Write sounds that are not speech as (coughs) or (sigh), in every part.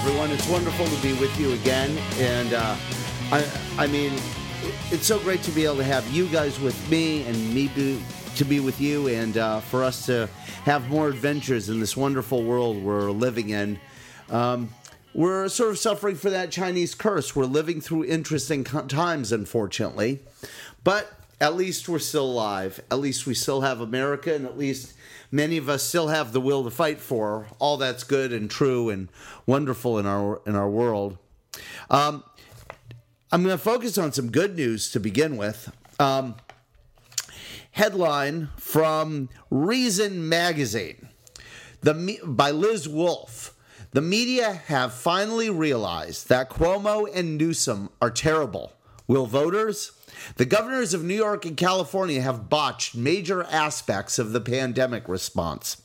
Everyone. It's wonderful to be with you again. And uh, I, I mean, it's so great to be able to have you guys with me and me be, to be with you and uh, for us to have more adventures in this wonderful world we're living in. Um, we're sort of suffering for that Chinese curse. We're living through interesting times, unfortunately. But at least we're still alive. At least we still have America, and at least many of us still have the will to fight for all that's good and true and wonderful in our in our world. Um, I'm going to focus on some good news to begin with. Um, headline from Reason magazine, the by Liz Wolfe. The media have finally realized that Cuomo and Newsom are terrible. Will voters? The governors of New York and California have botched major aspects of the pandemic response.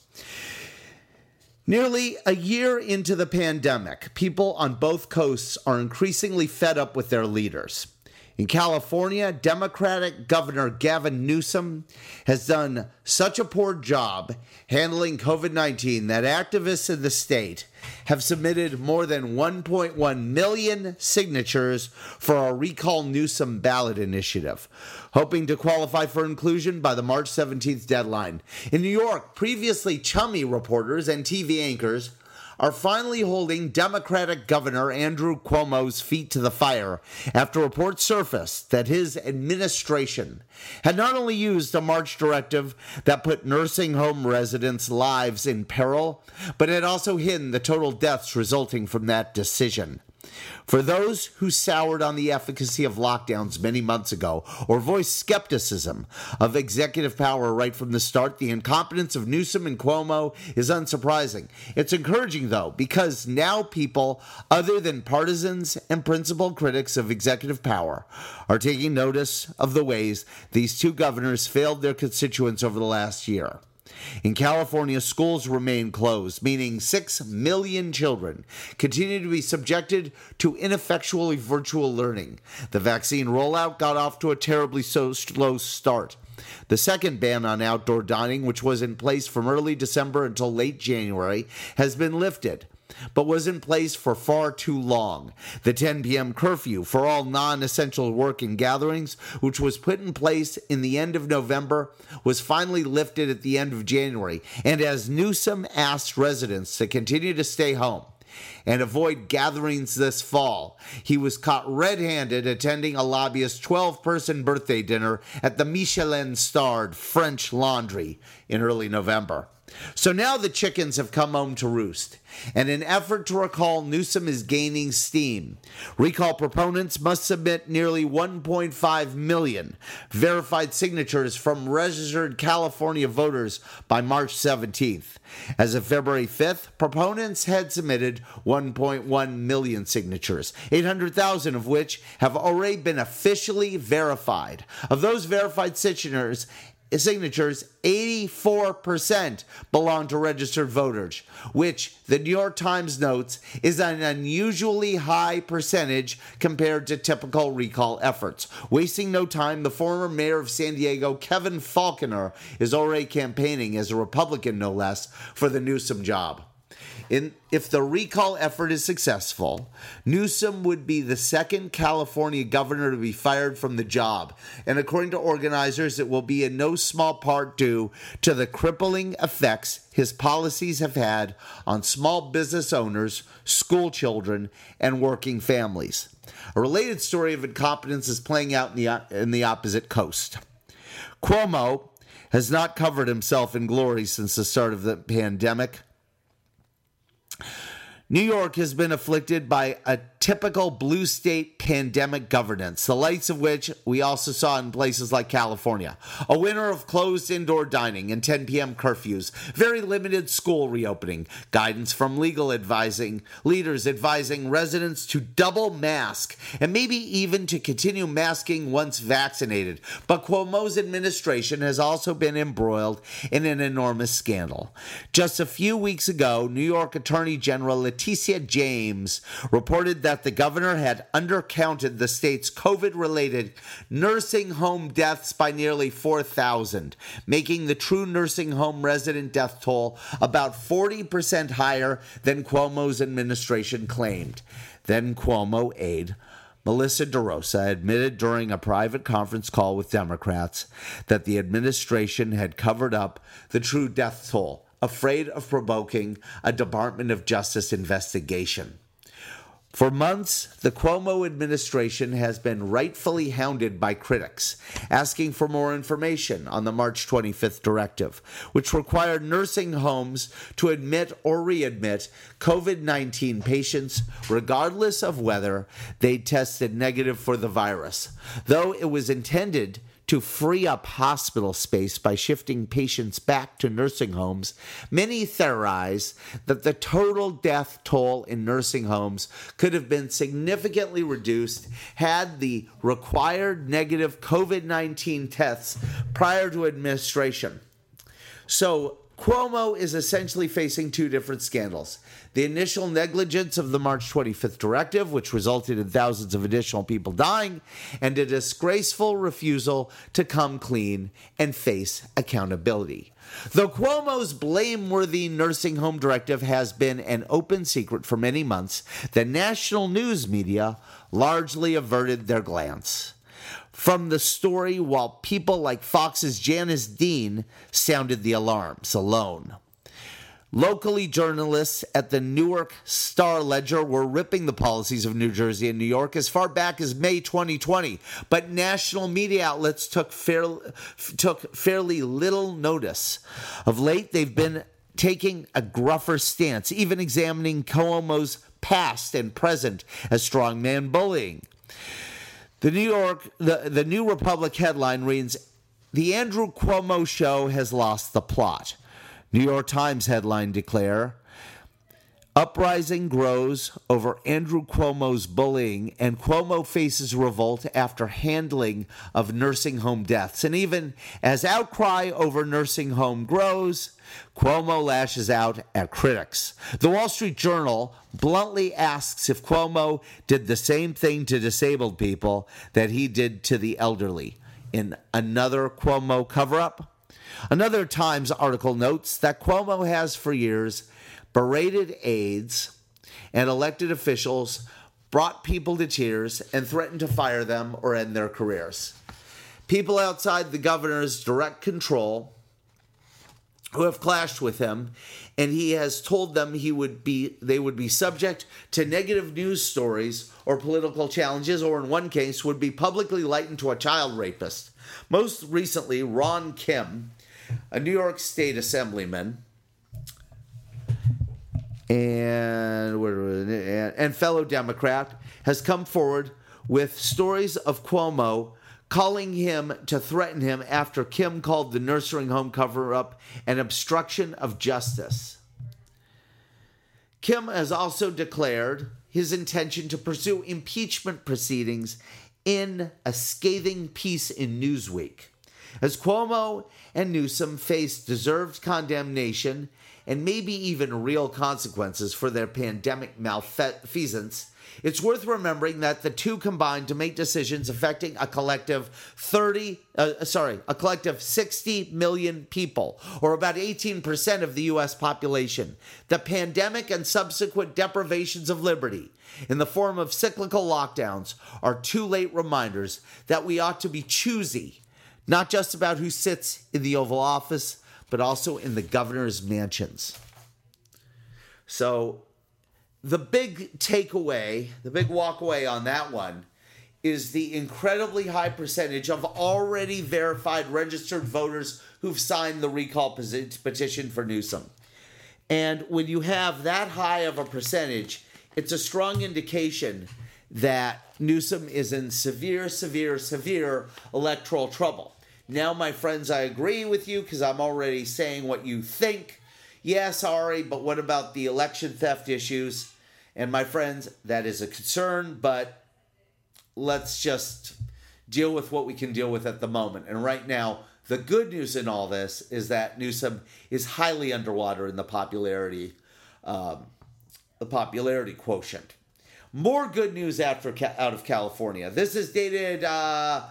Nearly a year into the pandemic, people on both coasts are increasingly fed up with their leaders. In California, Democratic Governor Gavin Newsom has done such a poor job handling COVID 19 that activists in the state have submitted more than 1.1 million signatures for a Recall Newsom ballot initiative, hoping to qualify for inclusion by the March 17th deadline. In New York, previously chummy reporters and TV anchors are finally holding Democratic Governor Andrew Cuomo's feet to the fire after reports surfaced that his administration had not only used a March directive that put nursing home residents' lives in peril, but had also hidden the total deaths resulting from that decision. For those who soured on the efficacy of lockdowns many months ago or voiced skepticism of executive power right from the start, the incompetence of Newsom and Cuomo is unsurprising. It's encouraging, though, because now people, other than partisans and principal critics of executive power, are taking notice of the ways these two governors failed their constituents over the last year. In California, schools remain closed, meaning 6 million children continue to be subjected to ineffectually virtual learning. The vaccine rollout got off to a terribly so slow start. The second ban on outdoor dining, which was in place from early December until late January, has been lifted but was in place for far too long. The 10 p.m. curfew for all non essential work and gatherings, which was put in place in the end of November, was finally lifted at the end of January. And as Newsom asked residents to continue to stay home, and avoid gatherings this fall. He was caught red handed attending a lobbyist's 12 person birthday dinner at the Michelin starred French Laundry in early November. So now the chickens have come home to roost. And in effort to recall, Newsom is gaining steam. Recall proponents must submit nearly 1.5 million verified signatures from registered California voters by March 17th. As of February 5th, proponents had submitted 1.1 million signatures, 800,000 of which have already been officially verified. Of those verified signatures, signatures, 84% belong to registered voters, which the New York Times notes is an unusually high percentage compared to typical recall efforts. Wasting no time, the former mayor of San Diego, Kevin Faulconer, is already campaigning as a Republican, no less, for the Newsom job. In, if the recall effort is successful, Newsom would be the second California governor to be fired from the job. And according to organizers, it will be in no small part due to the crippling effects his policies have had on small business owners, school children, and working families. A related story of incompetence is playing out in the, in the opposite coast. Cuomo has not covered himself in glory since the start of the pandemic. New York has been afflicted by a typical blue state pandemic governance, the likes of which we also saw in places like California. A winter of closed indoor dining and 10 p.m. curfews, very limited school reopening, guidance from legal advising leaders advising residents to double mask and maybe even to continue masking once vaccinated. But Cuomo's administration has also been embroiled in an enormous scandal. Just a few weeks ago, New York Attorney General Letitia James reported that that the governor had undercounted the state's COVID related nursing home deaths by nearly 4,000, making the true nursing home resident death toll about 40% higher than Cuomo's administration claimed. Then Cuomo aide Melissa DeRosa admitted during a private conference call with Democrats that the administration had covered up the true death toll, afraid of provoking a Department of Justice investigation. For months, the Cuomo administration has been rightfully hounded by critics, asking for more information on the March 25th directive, which required nursing homes to admit or readmit COVID 19 patients, regardless of whether they tested negative for the virus, though it was intended to free up hospital space by shifting patients back to nursing homes, many theorize that the total death toll in nursing homes could have been significantly reduced had the required negative COVID 19 tests prior to administration. So, Cuomo is essentially facing two different scandals. The initial negligence of the March 25th directive, which resulted in thousands of additional people dying, and a disgraceful refusal to come clean and face accountability. Though Cuomo's blameworthy nursing home directive has been an open secret for many months, the national news media largely averted their glance from the story while people like Fox's Janice Dean sounded the alarms alone. Locally, journalists at the Newark Star Ledger were ripping the policies of New Jersey and New York as far back as May 2020, but national media outlets took, fair, took fairly little notice. Of late, they've been taking a gruffer stance, even examining Cuomo's past and present as strongman bullying. The New York, the, the New Republic headline reads The Andrew Cuomo Show has lost the plot. New York Times headline declare Uprising grows over Andrew Cuomo's bullying, and Cuomo faces revolt after handling of nursing home deaths. And even as outcry over nursing home grows, Cuomo lashes out at critics. The Wall Street Journal bluntly asks if Cuomo did the same thing to disabled people that he did to the elderly. In another Cuomo cover up, another Times article notes that Cuomo has for years berated aides and elected officials, brought people to tears, and threatened to fire them or end their careers. People outside the governor's direct control who have clashed with him and he has told them he would be they would be subject to negative news stories or political challenges or in one case would be publicly likened to a child rapist most recently ron kim a new york state assemblyman and and fellow Democrat has come forward with stories of Cuomo calling him to threaten him after Kim called the nursing home cover up an obstruction of justice. Kim has also declared his intention to pursue impeachment proceedings in a scathing piece in Newsweek. As Cuomo and Newsom face deserved condemnation and maybe even real consequences for their pandemic malfeasance, it's worth remembering that the two combined to make decisions affecting a collective 30 uh, sorry a collective 60 million people or about 18% of the US population. The pandemic and subsequent deprivations of liberty in the form of cyclical lockdowns are too late reminders that we ought to be choosy not just about who sits in the oval office but also in the governor's mansions. So, the big takeaway, the big walkaway on that one is the incredibly high percentage of already verified registered voters who've signed the recall petition for Newsom. And when you have that high of a percentage, it's a strong indication that Newsom is in severe, severe, severe electoral trouble. Now, my friends, I agree with you because I'm already saying what you think. Yeah, sorry, but what about the election theft issues? And my friends, that is a concern, but let's just deal with what we can deal with at the moment. And right now, the good news in all this is that Newsom is highly underwater in the popularity, um, the popularity quotient. More good news out, after out of California. This is dated, uh,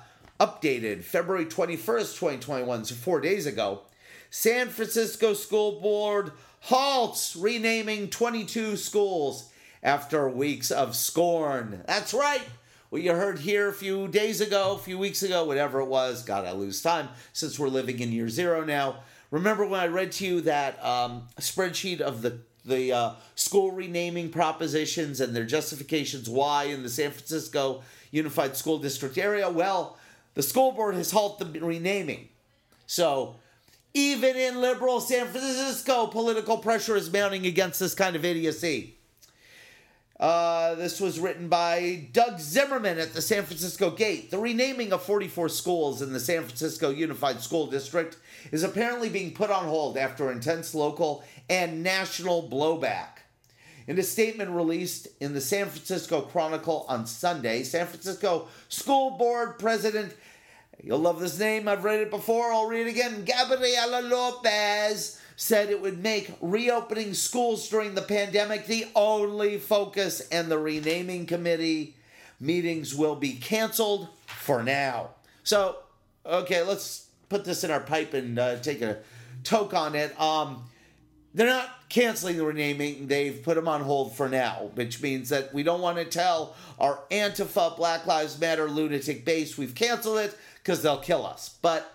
updated February 21st, 2021, so four days ago. San Francisco School Board halts renaming 22 schools after weeks of scorn. That's right. What you heard here a few days ago, a few weeks ago, whatever it was. God, I lose time since we're living in year zero now. Remember when I read to you that um, spreadsheet of the the uh, school renaming propositions and their justifications why in the San Francisco Unified School District area. Well, the school board has halted the renaming. So, even in liberal San Francisco, political pressure is mounting against this kind of idiocy. Uh, this was written by Doug Zimmerman at the San Francisco Gate. The renaming of 44 schools in the San Francisco Unified School District is apparently being put on hold after intense local and national blowback. In a statement released in the San Francisco Chronicle on Sunday, San Francisco School Board President, you'll love this name, I've read it before, I'll read it again, Gabriela Lopez said it would make reopening schools during the pandemic the only focus, and the renaming committee meetings will be canceled for now. So, okay, let's put this in our pipe and uh, take a toke on it. Um, they're not canceling the renaming. They've put them on hold for now, which means that we don't want to tell our Antifa Black Lives Matter lunatic base we've canceled it because they'll kill us. But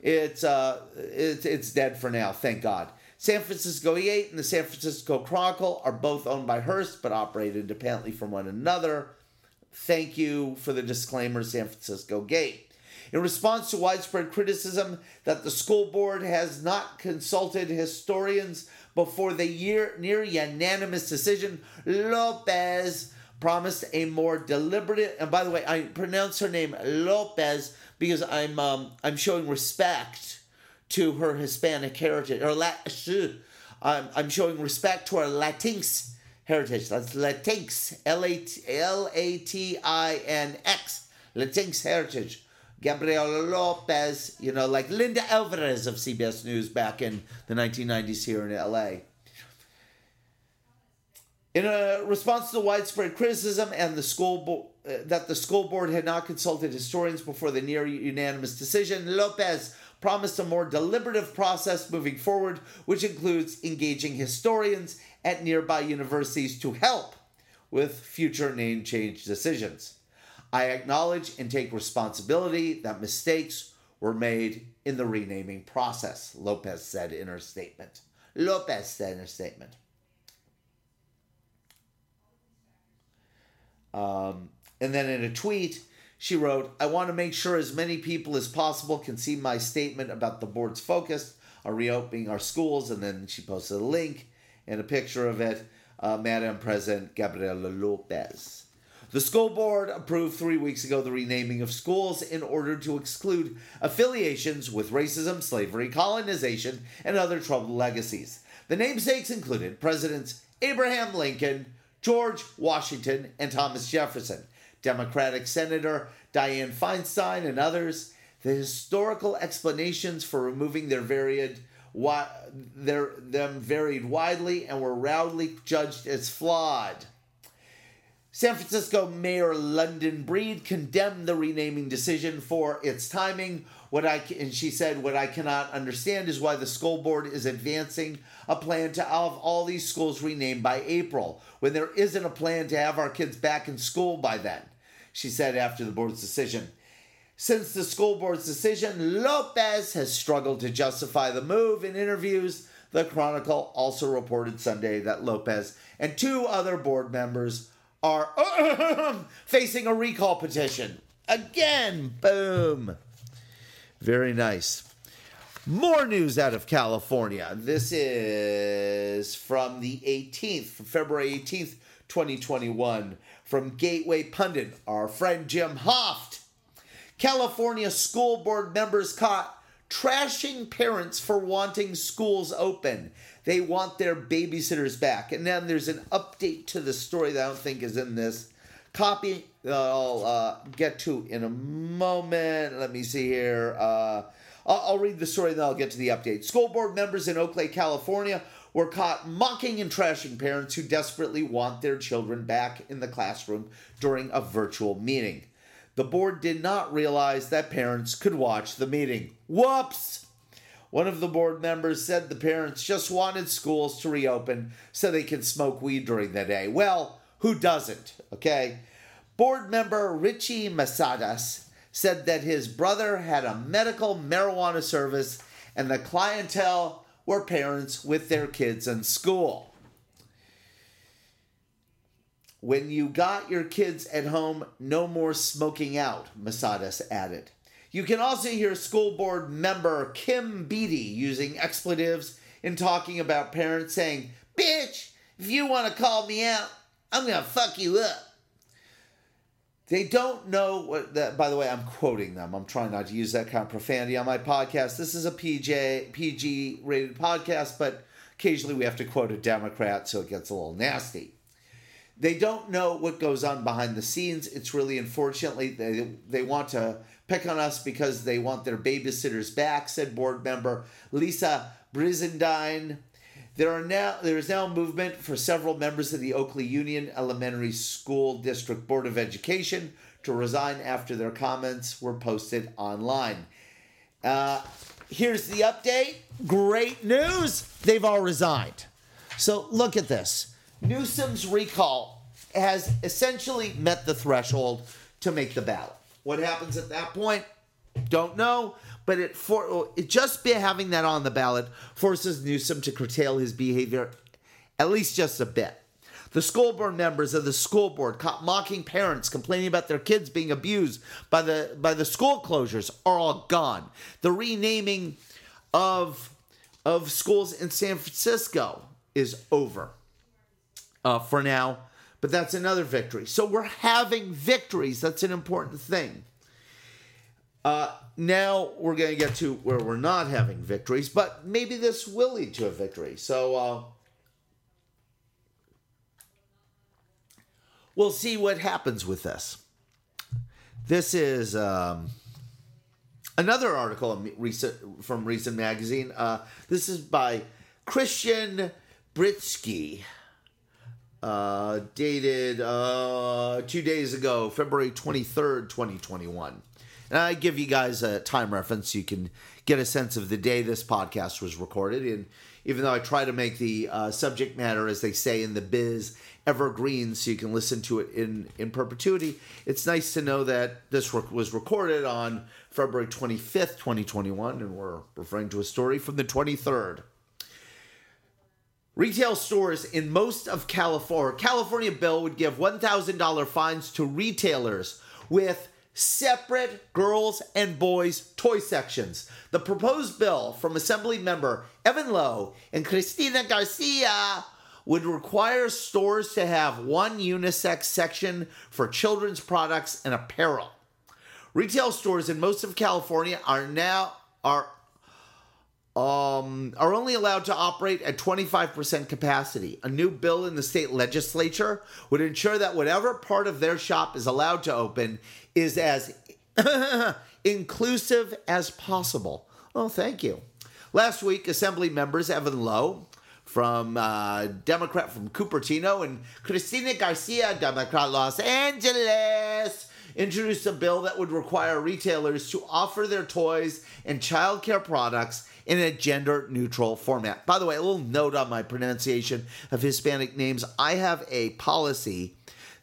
it's uh, it's it's dead for now. Thank God. San Francisco Gate and the San Francisco Chronicle are both owned by Hearst but operate independently from one another. Thank you for the disclaimer, San Francisco Gate. In response to widespread criticism that the school board has not consulted historians before the year, near unanimous decision, Lopez promised a more deliberate. And by the way, I pronounce her name Lopez because I'm um, I'm showing respect to her Hispanic heritage or La- I'm, I'm showing respect to her Latinx heritage. That's Latinx, L A T I N X, Latinx heritage. Gabriela Lopez, you know, like Linda Alvarez of CBS News back in the 1990s here in LA. In a response to widespread criticism and the school bo- uh, that the school board had not consulted historians before the near unanimous decision, Lopez promised a more deliberative process moving forward, which includes engaging historians at nearby universities to help with future name change decisions. I acknowledge and take responsibility that mistakes were made in the renaming process, Lopez said in her statement. Lopez said in her statement. Um, and then in a tweet, she wrote, I want to make sure as many people as possible can see my statement about the board's focus on reopening our schools. And then she posted a link and a picture of it, uh, Madam President Gabriela Lopez. The school board approved three weeks ago the renaming of schools in order to exclude affiliations with racism, slavery, colonization, and other troubled legacies. The namesakes included Presidents Abraham Lincoln, George Washington, and Thomas Jefferson, Democratic Senator Dianne Feinstein, and others. The historical explanations for removing their varied their, them varied widely and were roundly judged as flawed. San Francisco Mayor London Breed condemned the renaming decision for its timing. What I and she said, what I cannot understand is why the school board is advancing a plan to have all these schools renamed by April when there isn't a plan to have our kids back in school by then. She said after the board's decision. Since the school board's decision, Lopez has struggled to justify the move in interviews. The Chronicle also reported Sunday that Lopez and two other board members are (clears throat) facing a recall petition. Again, boom. Very nice. More news out of California. This is from the 18th, from February 18th, 2021, from Gateway Pundit, our friend Jim Hoft. California school board members caught trashing parents for wanting schools open. They want their babysitters back. And then there's an update to the story that I don't think is in this copy. that I'll uh, get to in a moment. Let me see here. Uh, I'll, I'll read the story, then I'll get to the update. School board members in Oakley, California, were caught mocking and trashing parents who desperately want their children back in the classroom during a virtual meeting. The board did not realize that parents could watch the meeting. Whoops! One of the board members said the parents just wanted schools to reopen so they could smoke weed during the day. Well, who doesn't? Okay. Board member Richie Masadas said that his brother had a medical marijuana service and the clientele were parents with their kids in school. When you got your kids at home, no more smoking out, Masadas added. You can also hear school board member Kim Beatty using expletives in talking about parents saying, Bitch, if you want to call me out, I'm going to fuck you up. They don't know what that by the way, I'm quoting them. I'm trying not to use that kind of profanity on my podcast. This is a PJ PG rated podcast, but occasionally we have to quote a Democrat, so it gets a little nasty. They don't know what goes on behind the scenes. It's really unfortunately they they want to pick on us because they want their babysitters back, said board member Lisa Brizendine. There are now there is now movement for several members of the Oakley Union Elementary School District Board of Education to resign after their comments were posted online. Uh, here's the update. Great news! They've all resigned. So look at this. Newsom's recall has essentially met the threshold to make the ballot. What happens at that point? Don't know but it for it just be having that on the ballot forces Newsom to curtail his behavior at least just a bit. The school board members of the school board caught mocking parents complaining about their kids being abused by the by the school closures are all gone. The renaming of of schools in San Francisco is over uh, for now, but that's another victory. So we're having victories. That's an important thing. Uh, now we're going to get to where we're not having victories, but maybe this will lead to a victory. So uh, we'll see what happens with this. This is um, another article recent, from Reason Magazine. Uh, this is by Christian Britschgi. Uh, dated uh, two days ago, February 23rd, 2021. And I give you guys a time reference so you can get a sense of the day this podcast was recorded. And even though I try to make the uh, subject matter, as they say in the biz, evergreen so you can listen to it in, in perpetuity, it's nice to know that this was recorded on February 25th, 2021, and we're referring to a story from the 23rd. Retail stores in most of California, California bill would give $1,000 fines to retailers with separate girls and boys toy sections. The proposed bill from Assembly member Evan Low and Cristina Garcia would require stores to have one unisex section for children's products and apparel. Retail stores in most of California are now are um, are only allowed to operate at 25% capacity. A new bill in the state legislature would ensure that whatever part of their shop is allowed to open is as (laughs) inclusive as possible. Oh, thank you. Last week, Assembly members Evan Low from uh, Democrat from Cupertino and Cristina Garcia, Democrat Los Angeles, introduced a bill that would require retailers to offer their toys and childcare products in a gender neutral format. By the way, a little note on my pronunciation of Hispanic names. I have a policy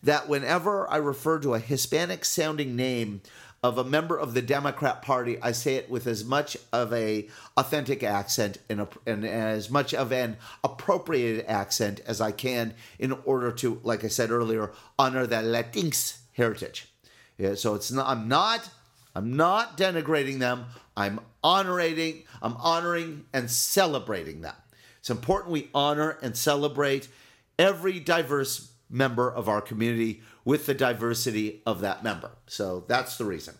that whenever I refer to a Hispanic sounding name of a member of the Democrat Party, I say it with as much of a authentic accent and, a, and as much of an appropriated accent as I can in order to, like I said earlier, honor the Latinx heritage. Yeah, so it's not. I'm not. I'm not denigrating them. I'm honoring. I'm honoring and celebrating them. It's important we honor and celebrate every diverse member of our community with the diversity of that member. So that's the reason.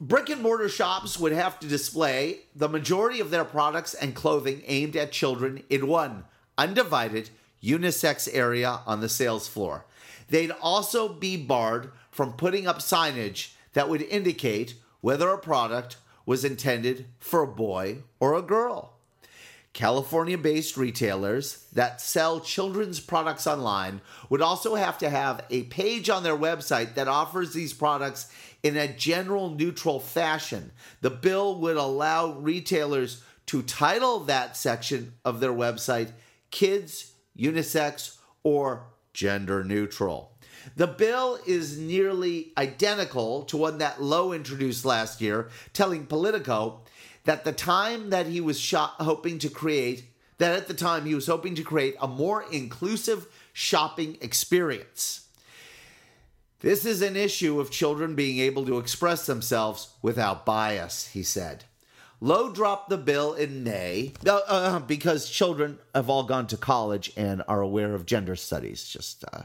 Brick and mortar shops would have to display the majority of their products and clothing aimed at children in one undivided unisex area on the sales floor. They'd also be barred from putting up signage that would indicate whether a product was intended for a boy or a girl. California based retailers that sell children's products online would also have to have a page on their website that offers these products in a general neutral fashion. The bill would allow retailers to title that section of their website Kids, Unisex, or Gender Neutral. The bill is nearly identical to one that Low introduced last year, telling Politico that the time that he was shop- hoping to create, that at the time he was hoping to create a more inclusive shopping experience. This is an issue of children being able to express themselves without bias, he said. Low dropped the bill in May uh, uh, because children have all gone to college and are aware of gender studies. Just uh,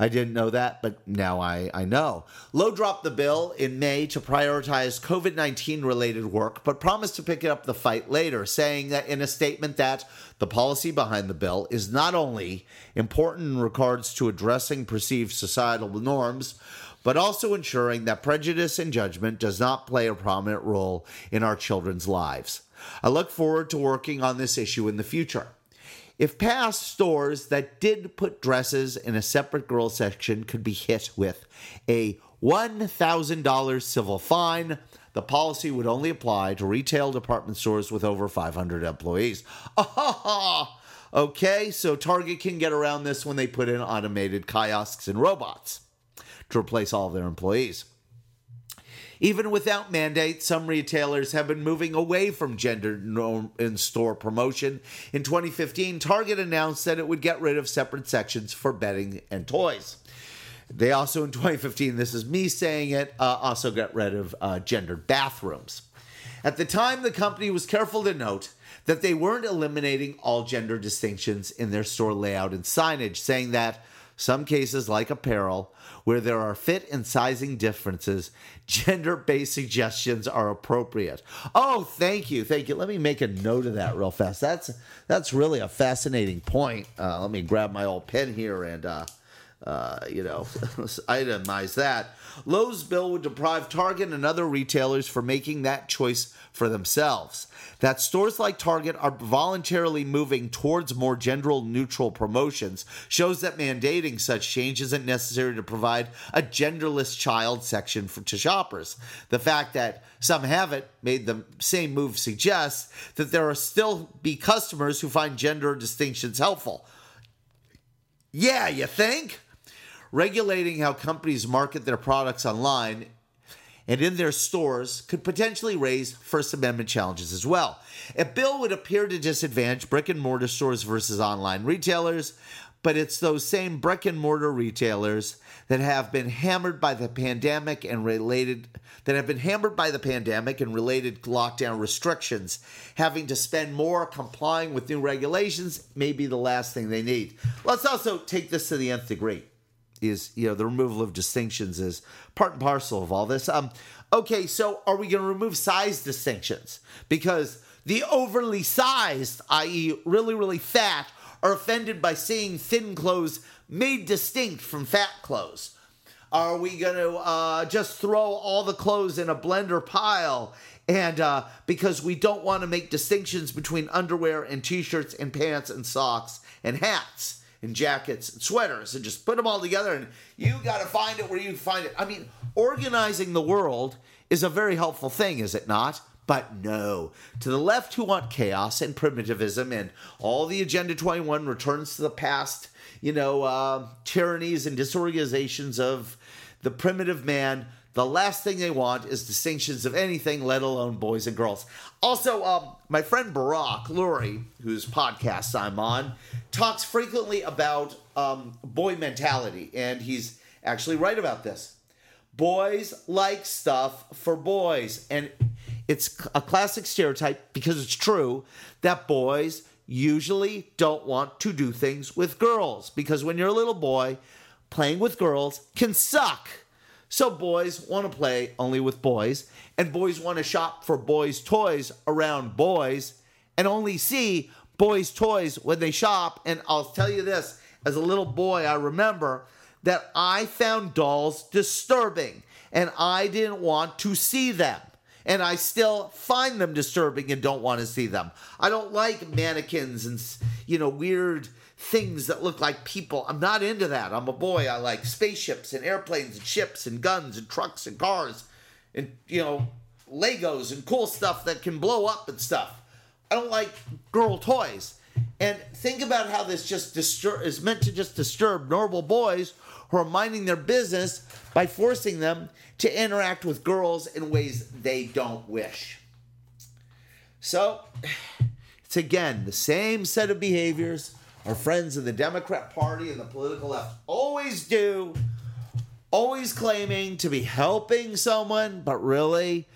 I didn't know that, but now I, I know. Low dropped the bill in May to prioritize COVID 19 related work, but promised to pick it up the fight later, saying that in a statement that the policy behind the bill is not only important in regards to addressing perceived societal norms, but also ensuring that prejudice and judgment does not play a prominent role in our children's lives. I look forward to working on this issue in the future. If past stores that did put dresses in a separate girls section could be hit with a $1,000 civil fine, the policy would only apply to retail department stores with over 500 employees. (laughs) okay, so Target can get around this when they put in automated kiosks and robots to replace all of their employees. Even without mandates, some retailers have been moving away from gender in store promotion. In 2015, Target announced that it would get rid of separate sections for bedding and toys. They also, in 2015, this is me saying it, uh, also got rid of uh, gendered bathrooms. At the time, the company was careful to note that they weren't eliminating all gender distinctions in their store layout and signage, saying that some cases, like apparel, where there are fit and sizing differences, (laughs) gender based suggestions are appropriate. Oh, thank you. Thank you. Let me make a note of that real fast. That's that's really a fascinating point. Uh, let me grab my old pen here and uh, uh, you know, (laughs) itemize that. Low's bill would deprive Target and other retailers from making that choice for themselves. That stores like Target are voluntarily moving towards more gender neutral promotions shows that mandating such change isn't necessary to provide a genderless child section for, to shoppers. The fact that some haven't made the same move suggests that there are still be customers who find gender distinctions helpful. Yeah, you think? Regulating how companies market their products online and in their stores could potentially raise First Amendment challenges as well. A bill would appear to disadvantage brick and mortar stores versus online retailers, but it's those same brick and mortar retailers that have been hammered by the pandemic and related that have been hammered by the pandemic and related lockdown restrictions. Having to spend more complying with new regulations may be the last thing they need. Let's also take this to the nth degree is you know the removal of distinctions is part and parcel of all this. Um, okay, so are we going to remove size distinctions because the overly sized, i.e., really really fat, are offended by seeing thin clothes made distinct from fat clothes? Are we going to uh, just throw all the clothes in a blender pile? And uh, because we don't want to make distinctions between underwear and t shirts and pants and socks and hats and jackets and sweaters and just put them all together and you got to find it where you find it. I mean, organizing the world is a very helpful thing, is it not? But no, to the left who want chaos and primitivism and all the Agenda 21 returns to the past, you know, uh, tyrannies and disorganizations of the primitive man the last thing they want is distinctions of anything, let alone boys and girls. Also, um, my friend Barak Lurie, whose podcast I'm on, talks frequently about um, boy mentality, and he's actually right about this. Boys like stuff for boys, and it's a classic stereotype because it's true that boys usually don't want to do things with girls because when you're a little boy, playing with girls can suck. So boys want to play only with boys, and boys want to shop for boys' toys around boys and only see boys' toys when they shop. And I'll tell you this as a little boy, I remember that I found dolls disturbing and I didn't want to see them. and I still find them disturbing and don't want to see them. I don't like mannequins and you know weird things that look like people. I'm not into that. I'm a boy. I like spaceships and airplanes and ships and guns and trucks and cars and you know Legos and cool stuff that can blow up and stuff. I don't like girl toys. And think about how this just disturb is meant to just disturb normal boys who are minding their business by forcing them to interact with girls in ways they don't wish. So, it's again the same set of behaviors our friends in the Democrat Party and the political left always do, always claiming to be helping someone, but really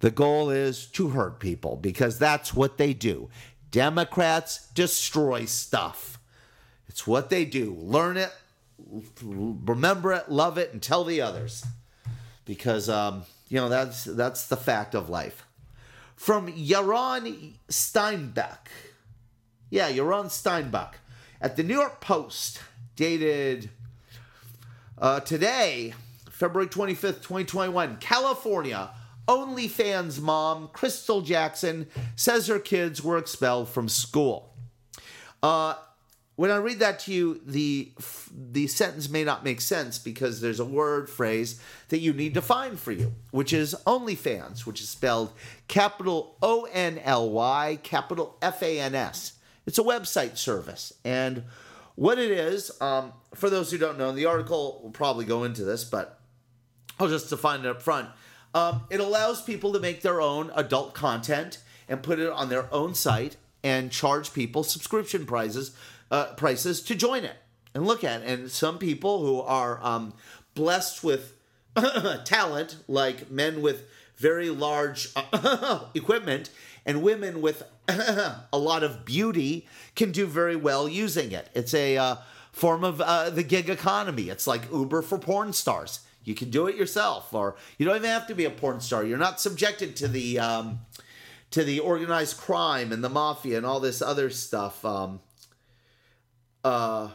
the goal is to hurt people because that's what they do. Democrats destroy stuff. It's what they do. Learn it, remember it, love it, and tell the others. Because um, you know that's that's the fact of life. From Yaron Steinbuch. Yeah, Yaron Steinbuch. At the New York Post, dated uh, today, February 25th, 2021, California, OnlyFans mom, Crystal Jackson, says her kids were expelled from school. Uh, when I read that to you, the the sentence may not make sense because there's a word phrase that you need to find for you, which is OnlyFans, which is spelled capital O N L Y, capital F A N S. It's a website service, and what it is, um, for those who don't know, the article will probably go into this, but I'll just define it up front. Um, it allows people to make their own adult content and put it on their own site and charge people subscription prices uh, prices to join it and look at it. And some people who are um, blessed with (coughs) talent, like men with very large (coughs) equipment and women with (coughs) a lot of beauty, can do very well using it. It's a uh, form of uh, the gig economy. It's like Uber for porn stars. You can do it yourself, or you don't even have to be a porn star. You're not subjected to the um, to the organized crime and the mafia and all this other stuff. Um, uh,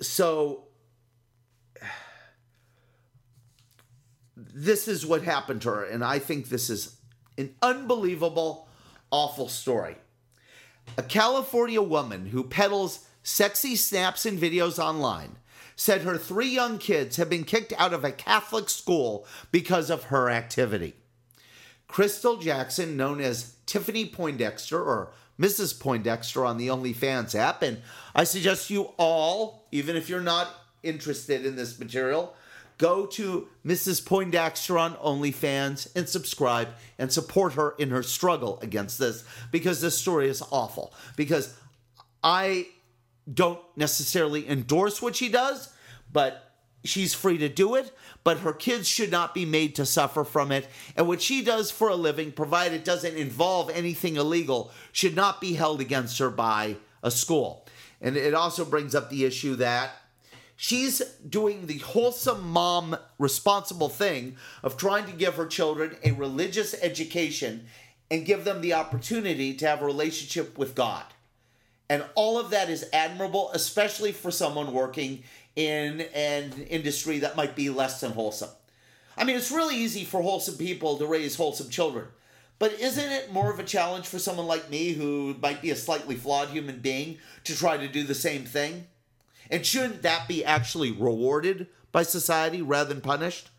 so (sighs) this is what happened to her, and I think this is an unbelievable, awful story. A California woman who peddles sexy snaps and videos online said her three young kids have been kicked out of a Catholic school because of her activity. Crystal Jackson, known as Tiffany Poindexter or Mrs. Poindexter on the OnlyFans app. And I suggest you all, even if you're not interested in this material, go to Mrs. Poindexter on OnlyFans and subscribe and support her in her struggle against this because this story is awful. Because I don't necessarily endorse what she does, but she's free to do it, but her kids should not be made to suffer from it. And what she does for a living, provided it doesn't involve anything illegal, should not be held against her by a school. And it also brings up the issue that she's doing the wholesome mom responsible thing of trying to give her children a religious education and give them the opportunity to have a relationship with God. And all of that is admirable, especially for someone working in an industry that might be less than wholesome. I mean, it's really easy for wholesome people to raise wholesome children. But isn't it more of a challenge for someone like me who might be a slightly flawed human being to try to do the same thing? And shouldn't that be actually rewarded by society rather than punished?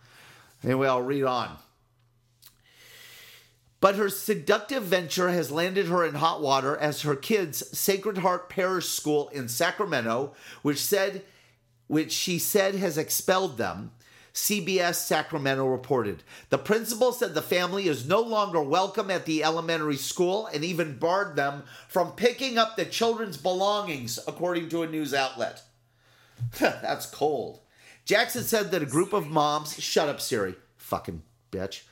Anyway, I'll read on. But her seductive venture has landed her in hot water as her kids' Sacred Heart Parish School in Sacramento, which said which she said has expelled them, CBS Sacramento reported. The principal said the family is no longer welcome at the elementary school and even barred them from picking up the children's belongings, according to a news outlet. That's cold. Jackson said that a group of moms, shut up, Siri, fucking bitch.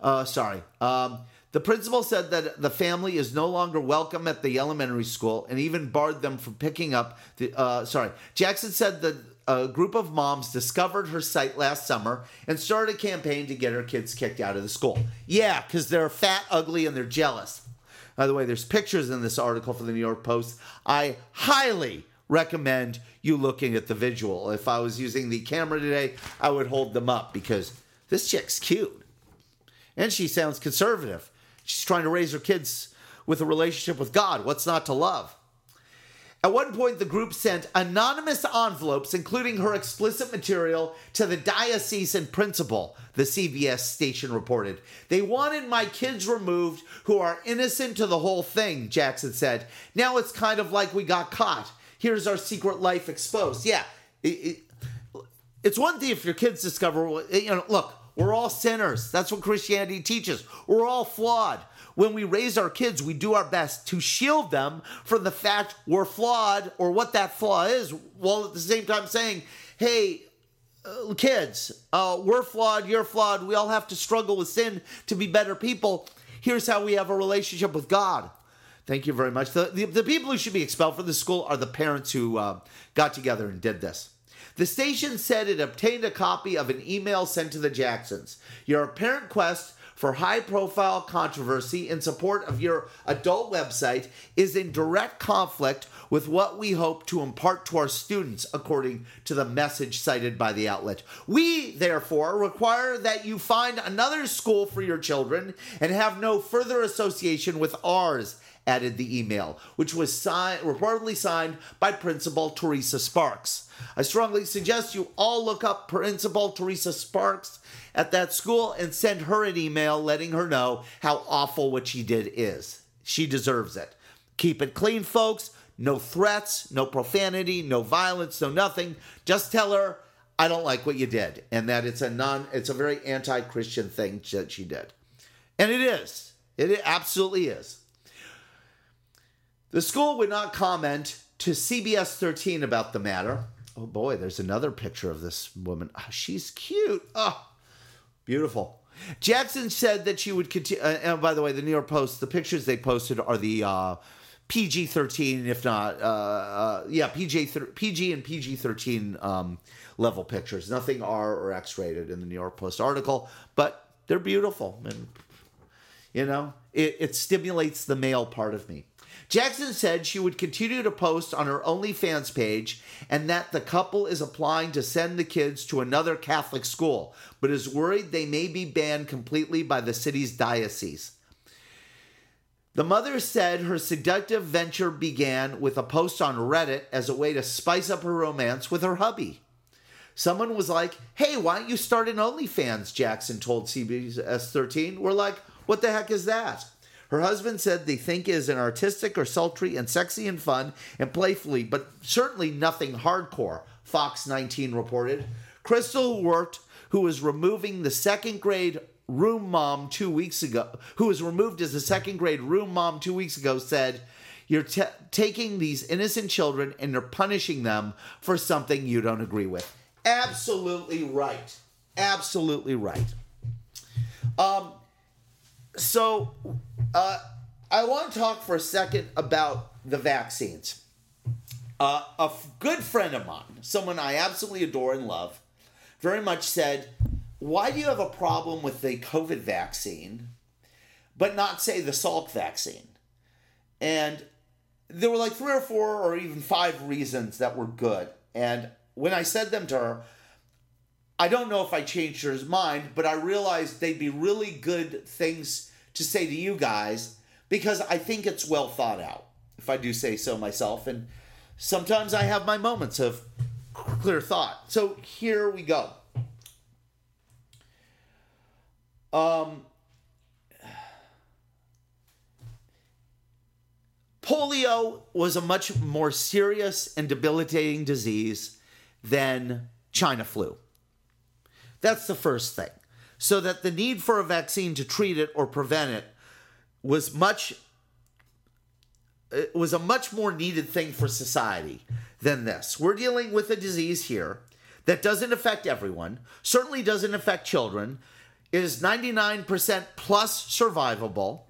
Uh, sorry. Um, the principal said that the family is no longer welcome at the elementary school and even barred them from picking up the. Uh, sorry. Jackson said that a group of moms discovered her site last summer and started a campaign to get her kids kicked out of the school. Yeah, because they're fat, ugly, and they're jealous. By the way, there's pictures in this article for the New York Post. I highly recommend you looking at the visual. If I was using the camera today, I would hold them up because this chick's cute. And she sounds conservative. She's trying to raise her kids with a relationship with God. What's not to love? At one point, the group sent anonymous envelopes, including her explicit material, to the diocesan principal, the CBS station reported. They wanted my kids removed who are innocent to the whole thing, Jackson said. Now it's kind of like we got caught. Here's our secret life exposed. Yeah, it, it, it's one thing if your kids discover, you know, look, we're all sinners. That's what Christianity teaches. We're all flawed when we raise our kids, we do our best to shield them from the fact we're flawed or what that flaw is, while at the same time saying, hey, uh, kids, uh, we're flawed, you're flawed, we all have to struggle with sin to be better people. Here's how we have a relationship with God. Thank you very much. The, the, the people who should be expelled from the school are the parents who uh, got together and did this. The station said it obtained a copy of an email sent to the Jacksons. Your apparent quest for high profile controversy in support of your adult website is in direct conflict with what we hope to impart to our students, according to the message cited by the outlet. We, therefore, require that you find another school for your children and have no further association with ours added the email, which was signed, reportedly signed by Principal Teresa Sparks. I strongly suggest you all look up Principal Teresa Sparks at that school and send her an email letting her know how awful what she did is. She deserves it. Keep it clean, folks. No threats, no profanity, no violence, no nothing. Just tell her I don't like what you did and that it's a non it's a very anti-Christian thing that she did. And it is. It absolutely is. The school would not comment to CBS 13 about the matter. Oh boy, there's another picture of this woman. Oh, she's cute. Oh, Beautiful. Jackson said that she would continue. Uh, and by the way, the New York Post, the pictures they posted are the uh, PG 13, if not, uh, uh yeah, PG, PG and PG 13 um, level pictures. Nothing R or X rated in the New York Post article, but they're beautiful. And, you know, it, it stimulates the male part of me. Jackson said she would continue to post on her OnlyFans page and that the couple is applying to send the kids to another Catholic school, but is worried they may be banned completely by the city's diocese. The mother said her seductive venture began with a post on Reddit as a way to spice up her romance with her hubby. Someone was like, Hey, why don't you start an OnlyFans? Jackson told CBS 13. We're like, What the heck is that? Her husband said they think is an artistic or sultry and sexy and fun and playfully, but certainly nothing hardcore, Fox 19 reported. Crystal Wirt, who was removing the second grade room mom two weeks ago, who was removed as a second grade room mom two weeks ago, said, You're t- taking these innocent children and you're punishing them for something you don't agree with. Absolutely right. Absolutely right. Um, so uh, I want to talk for a second about the vaccines. Uh, a f- good friend of mine, someone I absolutely adore and love, very much said, Why do you have a problem with the COVID vaccine, but not, say, the Salk vaccine? And there were like three or four or even five reasons that were good. And when I said them to her, I don't know if I changed her mind, but I realized they'd be really good things to say to you guys because I think it's well thought out, if I do say so myself. And sometimes I have my moments of clear thought. So here we go. Um, polio was a much more serious and debilitating disease than China flu. That's the first thing so that the need for a vaccine to treat it or prevent it was much it was a much more needed thing for society than this. We're dealing with a disease here that doesn't affect everyone, certainly doesn't affect children, is 99% plus survivable,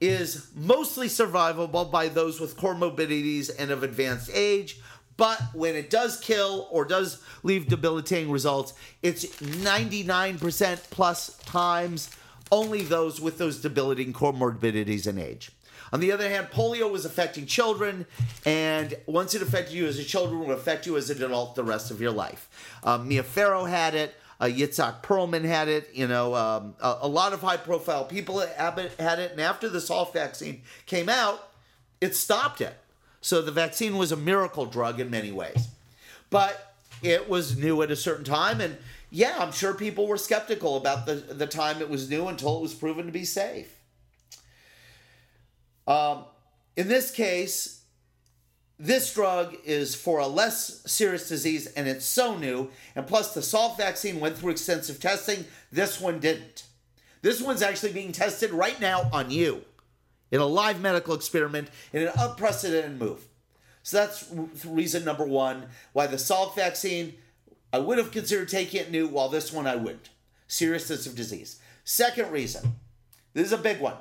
is mostly survivable by those with comorbidities and of advanced age, but when it does kill or does leave debilitating results, it's 99% plus times only those with those debilitating comorbidities and age. On the other hand, polio was affecting children, and once it affected you as a child, it will affect you as an adult the rest of your life. Um, Mia Farrow had it. Uh, Itzhak Perlman had it. You know, um, a, a, lot of high profile people had it. And after the Salk vaccine came out, it stopped it. So the vaccine was a miracle drug in many ways. But it was new at a certain time. And yeah, I'm sure people were skeptical about the, the time it was new until it was proven to be safe. Um, in this case, this drug is for a less serious disease and it's so new. And plus, the Salk vaccine went through extensive testing. This one didn't. This one's actually being tested right now on you in a live medical experiment in an unprecedented move. So that's reason number one why the Salk vaccine, I would have considered taking it new, while this one I wouldn't. Seriousness of disease. Second reason, this is a big one.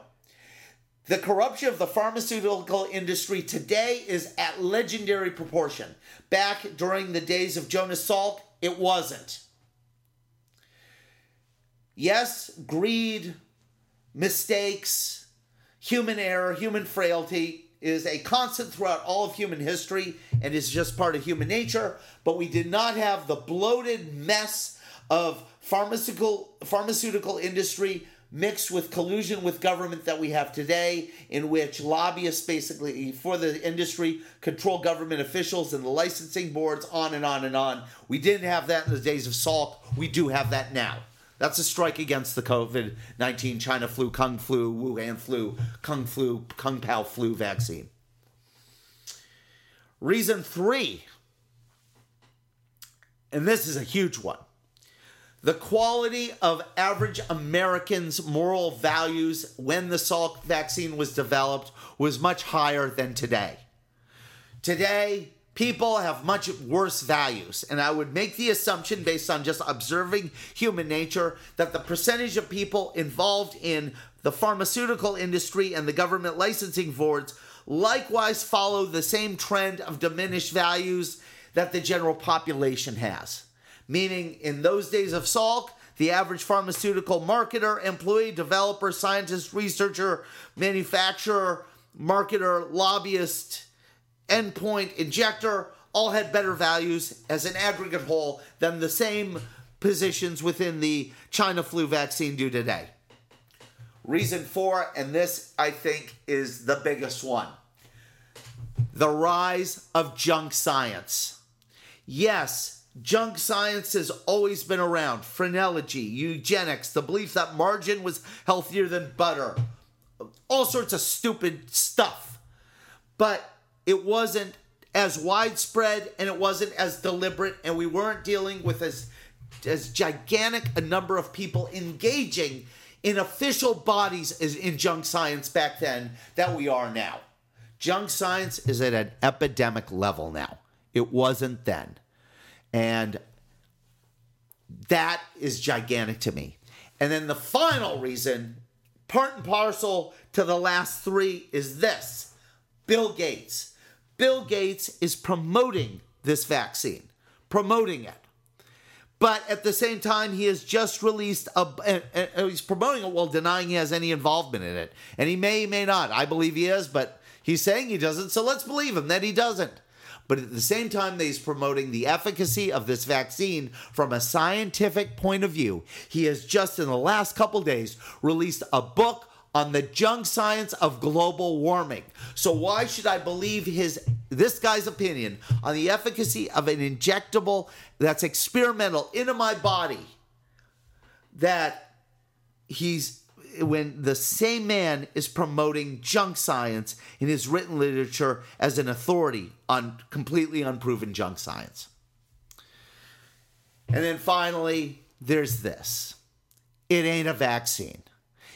The corruption of the pharmaceutical industry today is at legendary proportion. Back during the days of Jonas Salk, it wasn't. Yes, greed, mistakes, human error, human frailty is a constant throughout all of human history and is just part of human nature, but we did not have the bloated mess of pharmaceutical pharmaceutical industry mixed with collusion with government that we have today, in which lobbyists basically for the industry control government officials and the licensing boards, on and on and on. We didn't have that in the days of Salk. We do have that now. That's a strike against the COVID 19 China flu, Kung flu, Wuhan flu, Kung flu, Kung Pao flu vaccine. Reason three, and this is a huge one the quality of average Americans' moral values when the Salk vaccine was developed was much higher than today. Today, people have much worse values, and I would make the assumption, based on just observing human nature, that the percentage of people involved in the pharmaceutical industry and the government licensing boards likewise follow the same trend of diminished values that the general population has. Meaning in those days of Salk, the average pharmaceutical marketer, employee, developer, scientist, researcher, manufacturer, marketer, lobbyist, endpoint, injector all had better values as an aggregate whole than the same positions within the China flu vaccine do today. Reason four, and this I think is the biggest one the rise of junk science. Yes, Junk science has always been around. Phrenology, eugenics, the belief that margarine was healthier than butter, all sorts of stupid stuff. But it wasn't as widespread and it wasn't as deliberate, and we weren't dealing with as, as gigantic a number of people engaging in official bodies as in junk science back then that we are now. Junk science is at an epidemic level now. It wasn't then. And that is gigantic to me. And then the final reason, part and parcel to the last three, is this Bill Gates. Bill Gates is promoting this vaccine, promoting it. But at the same time, he has just released a. And, and he's promoting it while denying he has any involvement in it. And he may, may not. I believe he is, but he's saying he doesn't. So let's believe him that he doesn't. But at the same time, he's promoting the efficacy of this vaccine from a scientific point of view. He has just in the last couple days released a book on the junk science of global warming. So why should I believe his this guy's opinion on the efficacy of an injectable that's experimental into my body that he's when the same man is promoting junk science in his written literature as an authority on completely unproven junk science. And then finally, there's this it ain't a vaccine.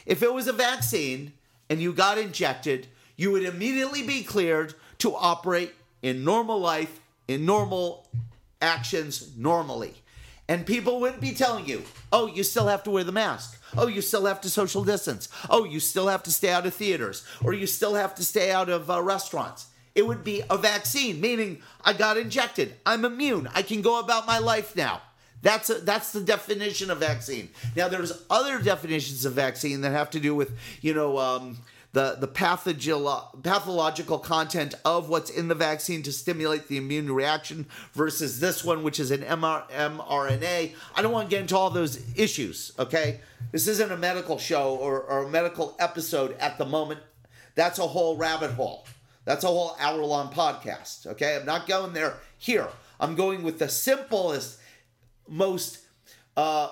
If it was a vaccine and you got injected, you would immediately be cleared to operate in normal life, in normal actions normally. And people wouldn't be telling you, oh, you still have to wear the mask. Oh, you still have to social distance. Oh, you still have to stay out of theaters. Or you still have to stay out of uh, restaurants. It would be a vaccine, meaning I got injected. I'm immune. I can go about my life now. That's a, that's the definition of vaccine. Now, there's other definitions of vaccine that have to do with, you know, um, the the pathogilo- pathological content of what's in the vaccine to stimulate the immune reaction versus this one, which is an MR- mRNA. I don't want to get into all those issues. Okay, this isn't a medical show or, or a medical episode at the moment. That's a whole rabbit hole. That's a whole hour long podcast. Okay, I'm not going there here. I'm going with the simplest, most uh,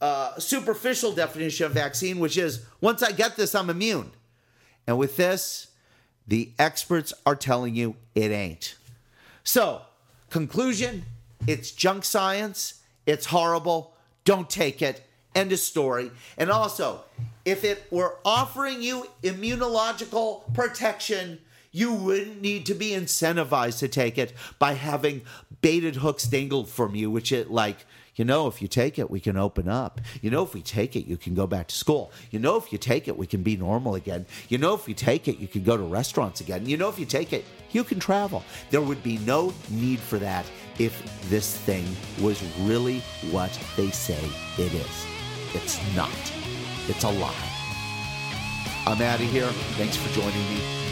uh, superficial definition of vaccine, which is once I get this, I'm immune. And with this, the experts are telling you it ain't. So, conclusion it's junk science, it's horrible, don't take it. End of story. And also, if it were offering you immunological protection, you wouldn't need to be incentivized to take it by having baited hooks dangled from you, which it like you know, if you take it, we can open up. You know, if we take it, you can go back to school. You know, if you take it, we can be normal again. You know, if you take it, you can go to restaurants again. You know, if you take it, you can travel. There would be no need for that if this thing was really what they say it is. It's not, it's a lie. I'm out of here. Thanks for joining me.